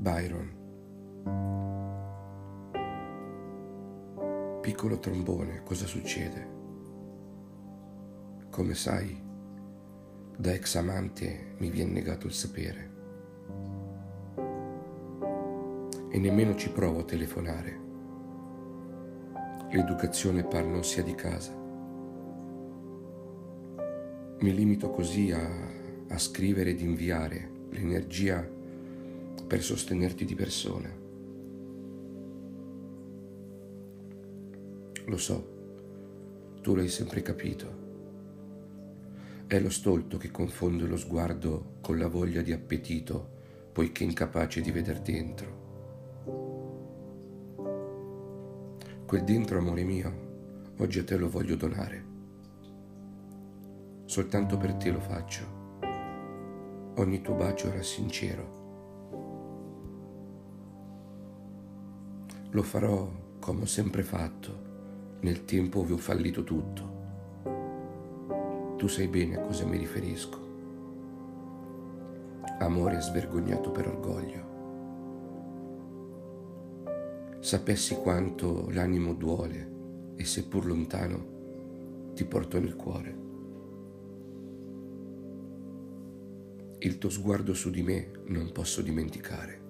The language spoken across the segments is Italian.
Byron. Piccolo trombone, cosa succede? Come sai, da ex amante mi viene negato il sapere. E nemmeno ci provo a telefonare. L'educazione par non sia di casa. Mi limito così a, a scrivere ed inviare l'energia per sostenerti di persona. Lo so, tu l'hai sempre capito. È lo stolto che confonde lo sguardo con la voglia di appetito, poiché incapace di veder dentro. Quel dentro, amore mio, oggi a te lo voglio donare. Soltanto per te lo faccio. Ogni tuo bacio era sincero Lo farò come ho sempre fatto, nel tempo ove ho fallito tutto. Tu sai bene a cosa mi riferisco. Amore svergognato per orgoglio. Sapessi quanto l'animo duole e seppur lontano ti porto nel cuore. Il tuo sguardo su di me non posso dimenticare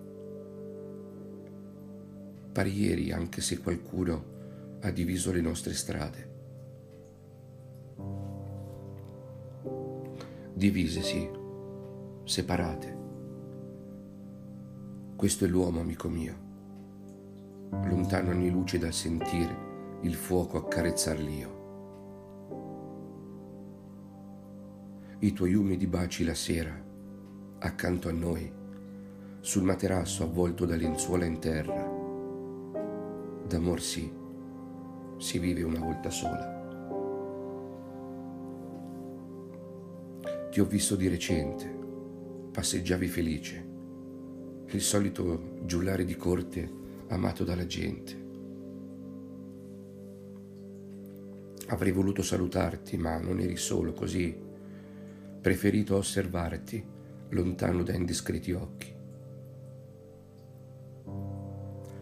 pari ieri anche se qualcuno ha diviso le nostre strade. Divise sì, separate. Questo è l'uomo, amico mio, lontano anni luce dal sentire il fuoco accarezzar l'io. I tuoi umidi baci la sera, accanto a noi, sul materasso avvolto da lenzuola in terra, D'amor sì, si vive una volta sola. Ti ho visto di recente, passeggiavi felice, il solito giullare di corte amato dalla gente. Avrei voluto salutarti, ma non eri solo così. Preferito osservarti lontano da indiscreti occhi.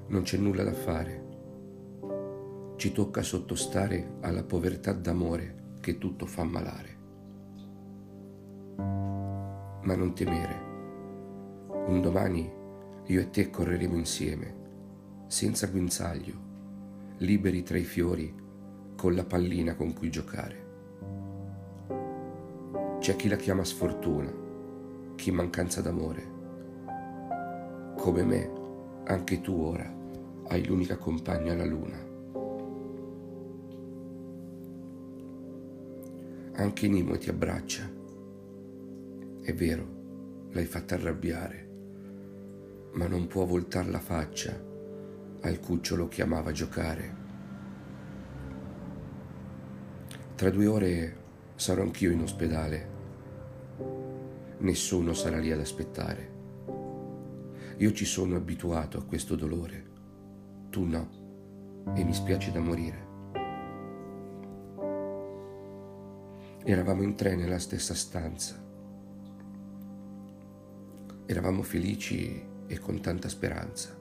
Non c'è nulla da fare ci tocca sottostare alla povertà d'amore che tutto fa malare. Ma non temere, un domani io e te correremo insieme, senza guinzaglio, liberi tra i fiori, con la pallina con cui giocare. C'è chi la chiama sfortuna, chi mancanza d'amore. Come me, anche tu ora hai l'unica compagna la luna. Anche Nimo ti abbraccia. È vero, l'hai fatta arrabbiare, ma non può voltar la faccia al cucciolo che amava giocare. Tra due ore sarò anch'io in ospedale. Nessuno sarà lì ad aspettare. Io ci sono abituato a questo dolore, tu no, e mi spiace da morire. Eravamo in tre nella stessa stanza. Eravamo felici e con tanta speranza.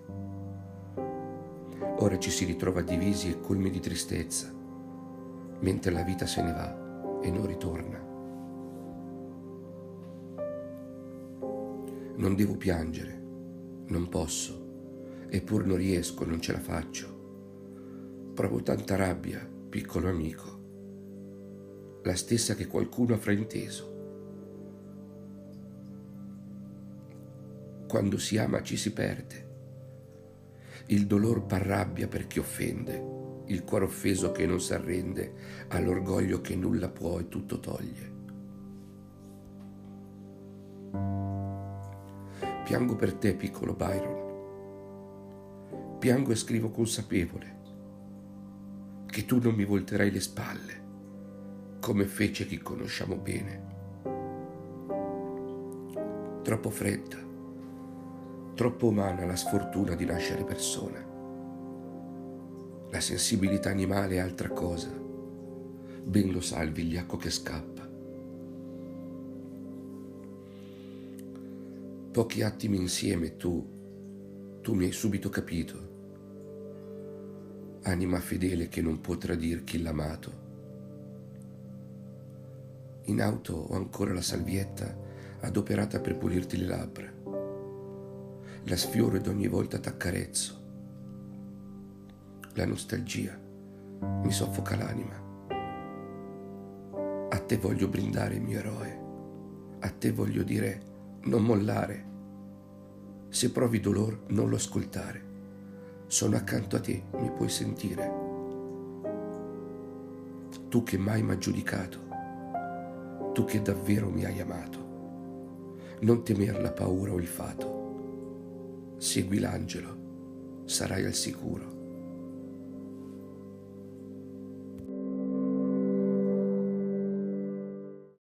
Ora ci si ritrova divisi e colmi di tristezza, mentre la vita se ne va e non ritorna. Non devo piangere, non posso, eppur non riesco, non ce la faccio. Provo tanta rabbia, piccolo amico la stessa che qualcuno ha frainteso. Quando si ama ci si perde. Il dolor parrabbia per chi offende, il cuore offeso che non si arrende all'orgoglio che nulla può e tutto toglie. Piango per te, piccolo Byron. Piango e scrivo consapevole che tu non mi volterai le spalle come fece chi conosciamo bene. Troppo fredda, troppo umana la sfortuna di nascere persona. La sensibilità animale è altra cosa, ben lo sa il vigliacco che scappa. Pochi attimi insieme tu, tu mi hai subito capito. Anima fedele che non può tradir chi l'ha amato. In auto ho ancora la salvietta adoperata per pulirti le labbra. La sfioro ed ogni volta t'accarezzo. La nostalgia mi soffoca l'anima. A te voglio brindare, mio eroe. A te voglio dire non mollare. Se provi dolore, non lo ascoltare. Sono accanto a te, mi puoi sentire. Tu che mai mi hai giudicato, tu che davvero mi hai amato. Non temer la paura o il fato. Segui l'angelo, sarai al sicuro.